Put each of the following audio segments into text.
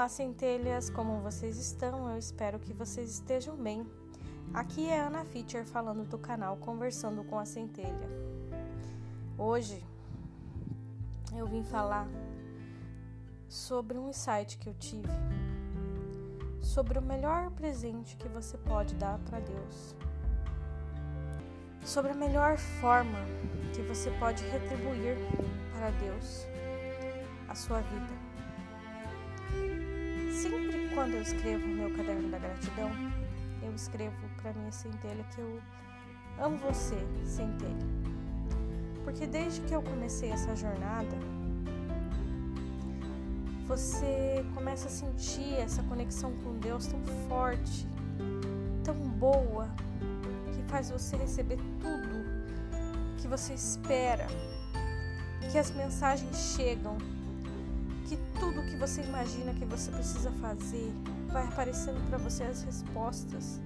Olá, centelhas, como vocês estão? Eu espero que vocês estejam bem. Aqui é Ana Fischer falando do canal Conversando com a Centelha. Hoje eu vim falar sobre um insight que eu tive sobre o melhor presente que você pode dar para Deus. Sobre a melhor forma que você pode retribuir para Deus a sua vida Sempre quando eu escrevo o meu caderno da gratidão, eu escrevo para minha centelha que eu amo você, centelha. Porque desde que eu comecei essa jornada, você começa a sentir essa conexão com Deus tão forte, tão boa, que faz você receber tudo que você espera, que as mensagens chegam tudo que você imagina que você precisa fazer vai aparecendo para você as respostas.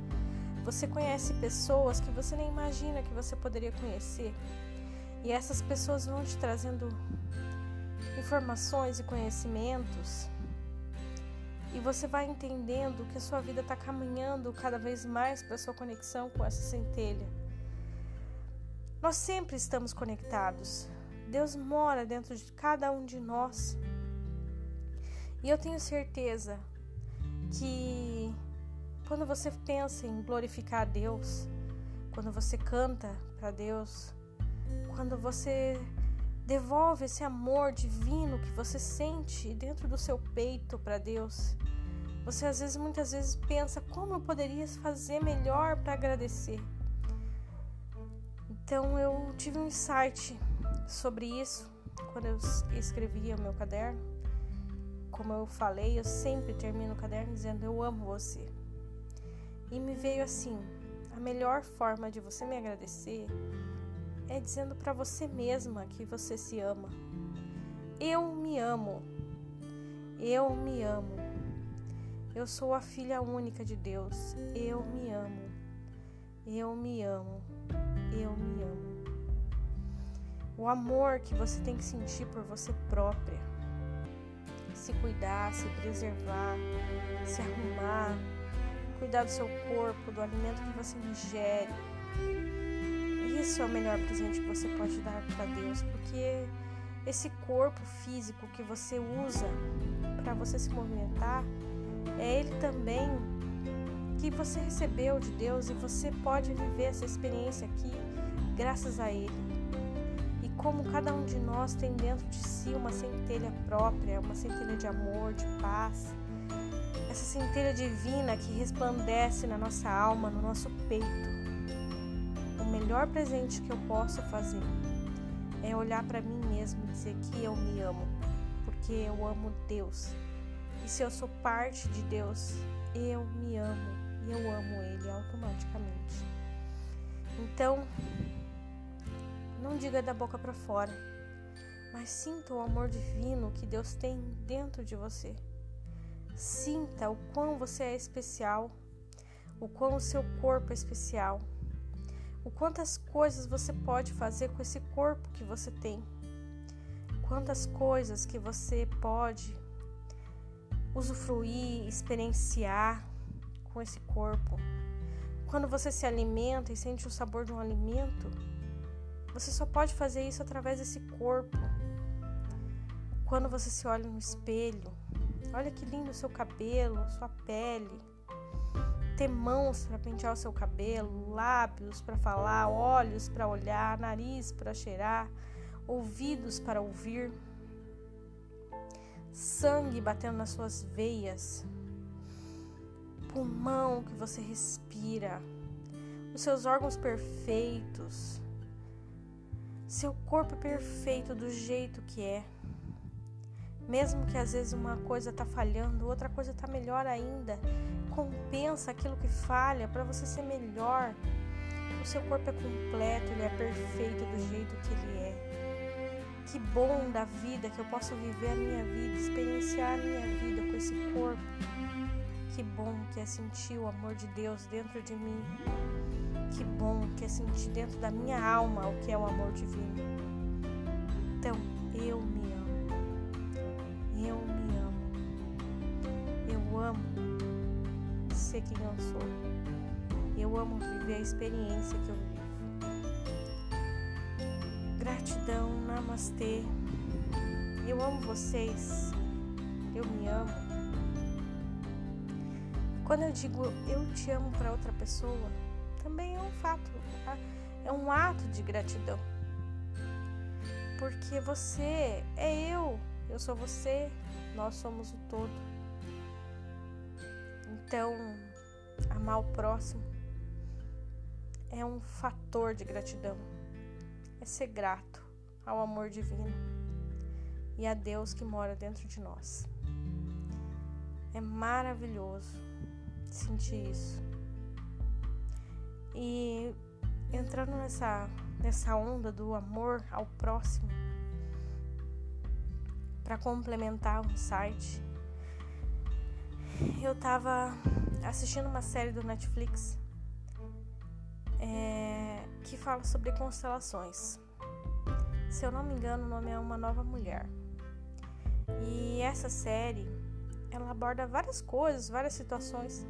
Você conhece pessoas que você nem imagina que você poderia conhecer. E essas pessoas vão te trazendo informações e conhecimentos. E você vai entendendo que a sua vida está caminhando cada vez mais para sua conexão com essa centelha. Nós sempre estamos conectados. Deus mora dentro de cada um de nós. E eu tenho certeza que quando você pensa em glorificar a Deus, quando você canta para Deus, quando você devolve esse amor divino que você sente dentro do seu peito para Deus, você às vezes, muitas vezes pensa como eu poderia fazer melhor para agradecer. Então eu tive um insight sobre isso quando eu escrevia o meu caderno como eu falei, eu sempre termino o caderno dizendo eu amo você. E me veio assim: a melhor forma de você me agradecer é dizendo para você mesma que você se ama. Eu me amo. Eu me amo. Eu sou a filha única de Deus. Eu me amo. Eu me amo. Eu me amo. O amor que você tem que sentir por você própria se cuidar, se preservar, se arrumar, cuidar do seu corpo, do alimento que você ingere. Isso é o melhor presente que você pode dar para Deus, porque esse corpo físico que você usa para você se movimentar é ele também que você recebeu de Deus e você pode viver essa experiência aqui graças a ele como cada um de nós tem dentro de si uma centelha própria, uma centelha de amor, de paz, essa centelha divina que resplandece na nossa alma, no nosso peito. O melhor presente que eu posso fazer é olhar para mim mesmo e dizer que eu me amo, porque eu amo Deus. E se eu sou parte de Deus, eu me amo e eu amo Ele automaticamente. Então, não diga da boca para fora, mas sinta o amor divino que Deus tem dentro de você. Sinta o quão você é especial, o quão o seu corpo é especial, o quantas coisas você pode fazer com esse corpo que você tem, quantas coisas que você pode usufruir, experienciar com esse corpo. Quando você se alimenta e sente o sabor de um alimento, você só pode fazer isso através desse corpo. Quando você se olha no espelho, olha que lindo o seu cabelo, sua pele. Ter mãos para pentear o seu cabelo, lábios para falar, olhos para olhar, nariz para cheirar, ouvidos para ouvir, sangue batendo nas suas veias, pulmão que você respira, os seus órgãos perfeitos seu corpo perfeito do jeito que é. Mesmo que às vezes uma coisa está falhando, outra coisa está melhor ainda. Compensa aquilo que falha para você ser melhor. O seu corpo é completo, ele é perfeito do jeito que ele é. Que bom da vida que eu posso viver a minha vida, experienciar a minha vida com esse corpo. Que bom que é sentir o amor de Deus dentro de mim que bom que é sentir dentro da minha alma o que é o amor divino. Então, eu me amo. Eu me amo. ser quem eu sou. Eu amo viver a experiência que eu vivo. Gratidão, namastê. Eu amo vocês. Eu me amo. Quando eu digo eu te amo para outra pessoa, também é um fato, é um ato de gratidão. Porque você é eu, eu sou você, nós somos o todo. Então, amar o próximo é um fator de gratidão. É ser grato ao amor divino e a Deus que mora dentro de nós. É maravilhoso sentir isso. E entrando nessa nessa onda do amor ao próximo, para complementar um site, eu tava assistindo uma série do Netflix é, que fala sobre constelações. Se eu não me engano, o nome é Uma Nova Mulher. E essa série ela aborda várias coisas, várias situações,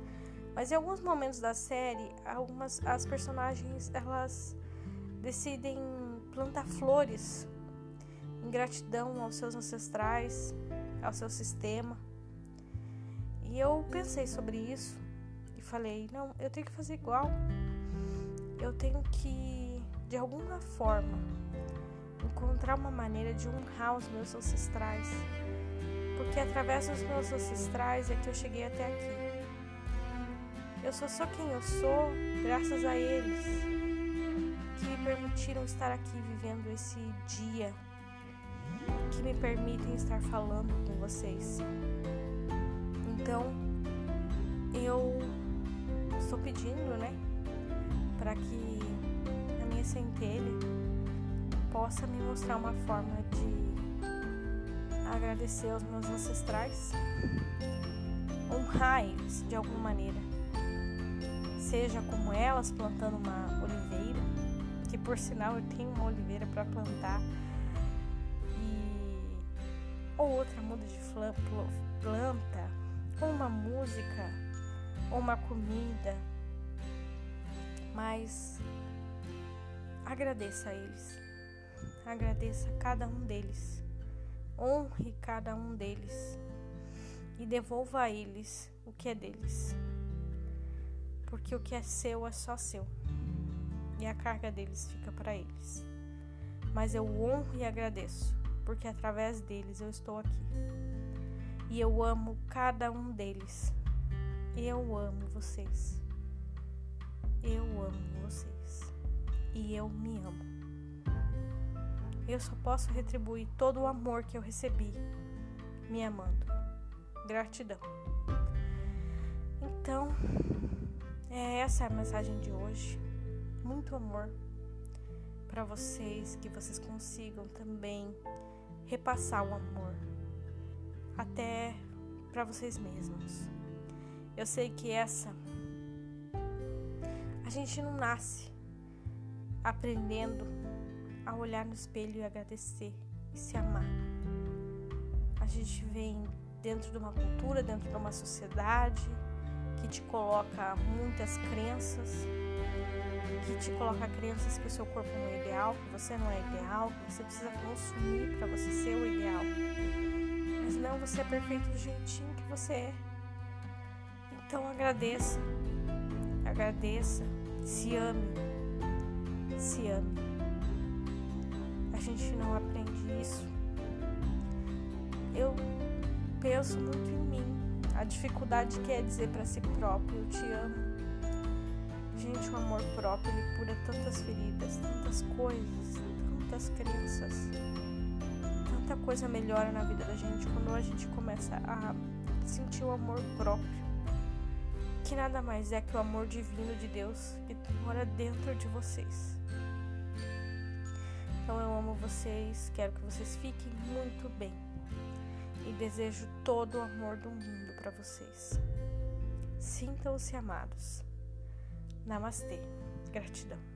mas em alguns momentos da série, algumas as personagens elas decidem plantar flores em gratidão aos seus ancestrais, ao seu sistema. E eu pensei sobre isso e falei: não, eu tenho que fazer igual. Eu tenho que, de alguma forma, encontrar uma maneira de honrar os meus ancestrais. Porque através dos meus ancestrais é que eu cheguei até aqui. Eu sou só quem eu sou graças a eles que me permitiram estar aqui vivendo esse dia que me permitem estar falando com vocês. Então, eu estou pedindo, né, para que a minha centelha possa me mostrar uma forma de agradecer aos meus ancestrais, honrar eles de alguma maneira, seja como elas plantando uma oliveira, que por sinal eu tenho uma oliveira para plantar ou outra muda de planta, ou uma música, ou uma comida, mas agradeça a eles, agradeça a cada um deles, honre cada um deles e devolva a eles o que é deles, porque o que é seu é só seu e a carga deles fica para eles. Mas eu honro e agradeço porque através deles eu estou aqui. E eu amo cada um deles. Eu amo vocês. Eu amo vocês. E eu me amo. Eu só posso retribuir todo o amor que eu recebi me amando. Gratidão. Então, é essa a mensagem de hoje. Muito amor para vocês, que vocês consigam também repassar o amor até para vocês mesmos. Eu sei que essa a gente não nasce aprendendo a olhar no espelho e agradecer e se amar. A gente vem dentro de uma cultura, dentro de uma sociedade que te coloca muitas crenças que te coloca crenças que o seu corpo não é ideal, que você não é ideal, que você precisa consumir para você ser o ideal. Mas não, você é perfeito do jeitinho que você é. Então agradeça, agradeça, se ame, se ame. A gente não aprende isso. Eu penso muito em mim, a dificuldade que é dizer para si próprio: eu te amo Gente, o amor próprio ele cura tantas feridas, tantas coisas, tantas crenças. Tanta coisa melhora na vida da gente quando a gente começa a sentir o amor próprio. Que nada mais é que o amor divino de Deus que mora dentro de vocês. Então eu amo vocês, quero que vocês fiquem muito bem e desejo todo o amor do mundo para vocês. Sintam-se amados. Namastê. Gratidão.